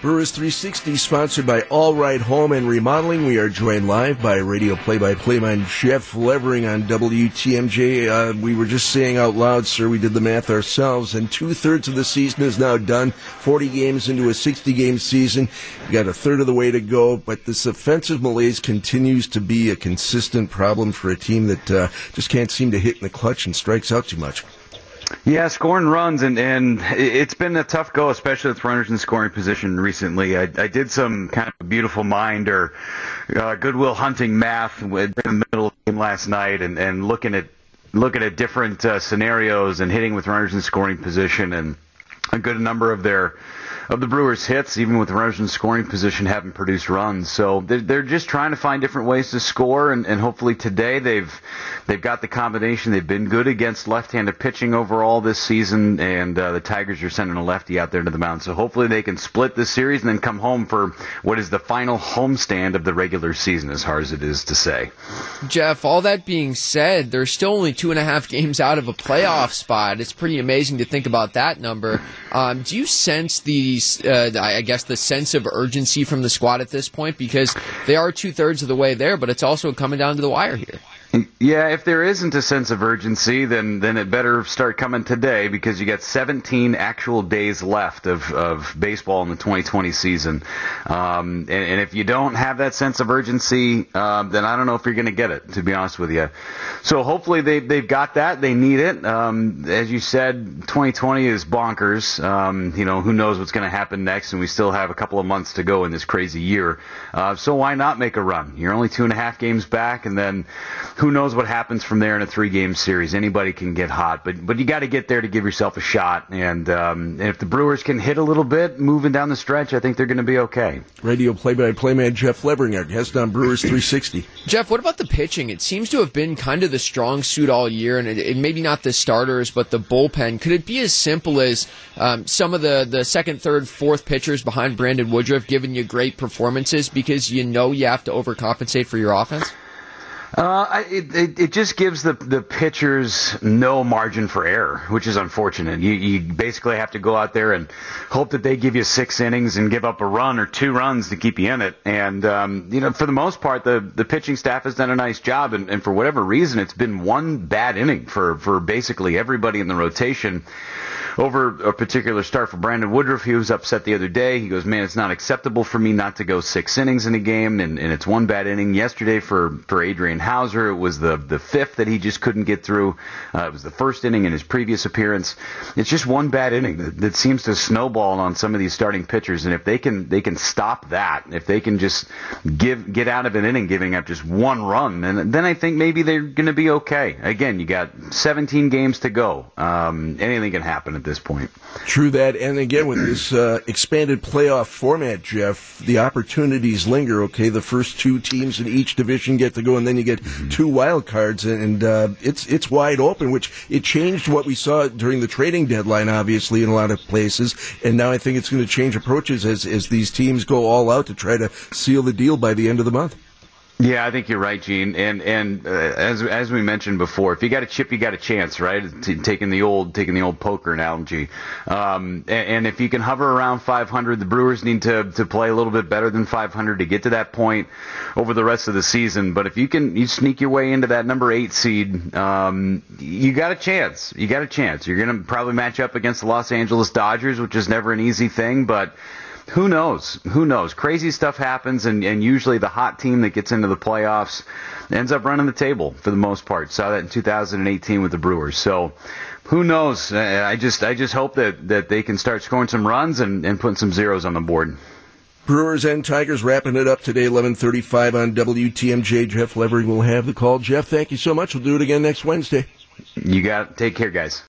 Brewers 360, sponsored by All Right Home and Remodeling. We are joined live by radio play-by-play man Jeff Levering on WTMJ. Uh, we were just saying out loud, sir, we did the math ourselves, and two-thirds of the season is now done. 40 games into a 60-game season. You got a third of the way to go, but this offensive malaise continues to be a consistent problem for a team that uh, just can't seem to hit in the clutch and strikes out too much. Yeah, scoring runs, and, and it's been a tough go, especially with runners in scoring position recently. I, I did some kind of beautiful mind or uh, goodwill hunting math in the middle of the game last night and, and looking at looking at different uh, scenarios and hitting with runners in scoring position and a good number of their of the Brewers' hits, even with runners in scoring position, haven't produced runs. So they're, they're just trying to find different ways to score, and, and hopefully today they've they've got the combination. They've been good against left-handed pitching overall this season, and uh, the Tigers are sending a lefty out there to the mound. So hopefully they can split this series and then come home for what is the final homestand of the regular season, as hard as it is to say. Jeff, all that being said, they're still only two and a half games out of a playoff spot. It's pretty amazing to think about that number. Um, do you sense the uh, I guess, the sense of urgency from the squad at this point because they are two thirds of the way there, but it's also coming down to the wire here. Yeah, if there isn't a sense of urgency, then then it better start coming today because you got 17 actual days left of, of baseball in the 2020 season. Um, and, and, if you don't have that sense of urgency, um, then I don't know if you're going to get it. To be honest with you, so hopefully they they've got that. They need it. Um, as you said, 2020 is bonkers. Um, you know, who knows what's going to happen next, and we still have a couple of months to go in this crazy year. Uh, so why not make a run? You're only two and a half games back, and then who knows what happens from there in a three game series? Anybody can get hot, but but you got to get there to give yourself a shot. And, um, and if the Brewers can hit a little bit moving down the stretch, I think they're going to be okay. Radio play by play man Jeff Levering, our guest on Brewers 360. Jeff, what about the pitching? It seems to have been kind of the strong suit all year, and it, it, maybe not the starters, but the bullpen. Could it be as simple as um, some of the, the second, third, fourth pitchers behind Brandon Woodruff giving you great performances because you know you have to overcompensate for your offense? Uh, it, it, it just gives the the pitchers no margin for error, which is unfortunate. You you basically have to go out there and hope that they give you six innings and give up a run or two runs to keep you in it. And um, you know, for the most part, the the pitching staff has done a nice job. And, and for whatever reason, it's been one bad inning for for basically everybody in the rotation over a particular start for Brandon Woodruff. He was upset the other day. He goes, man, it's not acceptable for me not to go six innings in a game, and, and it's one bad inning. Yesterday for, for Adrian Houser, it was the, the fifth that he just couldn't get through. Uh, it was the first inning in his previous appearance. It's just one bad inning that, that seems to snowball on some of these starting pitchers, and if they can they can stop that, if they can just give get out of an inning giving up just one run, then then I think maybe they're going to be okay. Again, you got 17 games to go. Um, anything can happen at this point. True that, and again with this uh, expanded playoff format, Jeff, the opportunities linger. Okay, the first two teams in each division get to go, and then you get mm-hmm. two wild cards, and uh, it's it's wide open. Which it changed what we saw during the trading deadline, obviously in a lot of places, and now I think it's going to change approaches as as these teams go all out to try to seal the deal by the end of the month. Yeah, I think you're right, Gene. And and uh, as as we mentioned before, if you got a chip, you got a chance, right? T- taking the old taking the old poker analogy. Um, and, and, if you can hover around 500, the Brewers need to to play a little bit better than 500 to get to that point over the rest of the season. But if you can you sneak your way into that number eight seed, um, you got a chance. You got a chance. You're going to probably match up against the Los Angeles Dodgers, which is never an easy thing, but who knows? Who knows? Crazy stuff happens, and, and usually the hot team that gets into the playoffs ends up running the table for the most part. Saw that in 2018 with the Brewers. So who knows? I just I just hope that, that they can start scoring some runs and, and putting some zeros on the board. Brewers and Tigers wrapping it up today, 11:35 on WTMJ. Jeff Levering will have the call. Jeff, thank you so much. We'll do it again next Wednesday. You got. It. Take care, guys.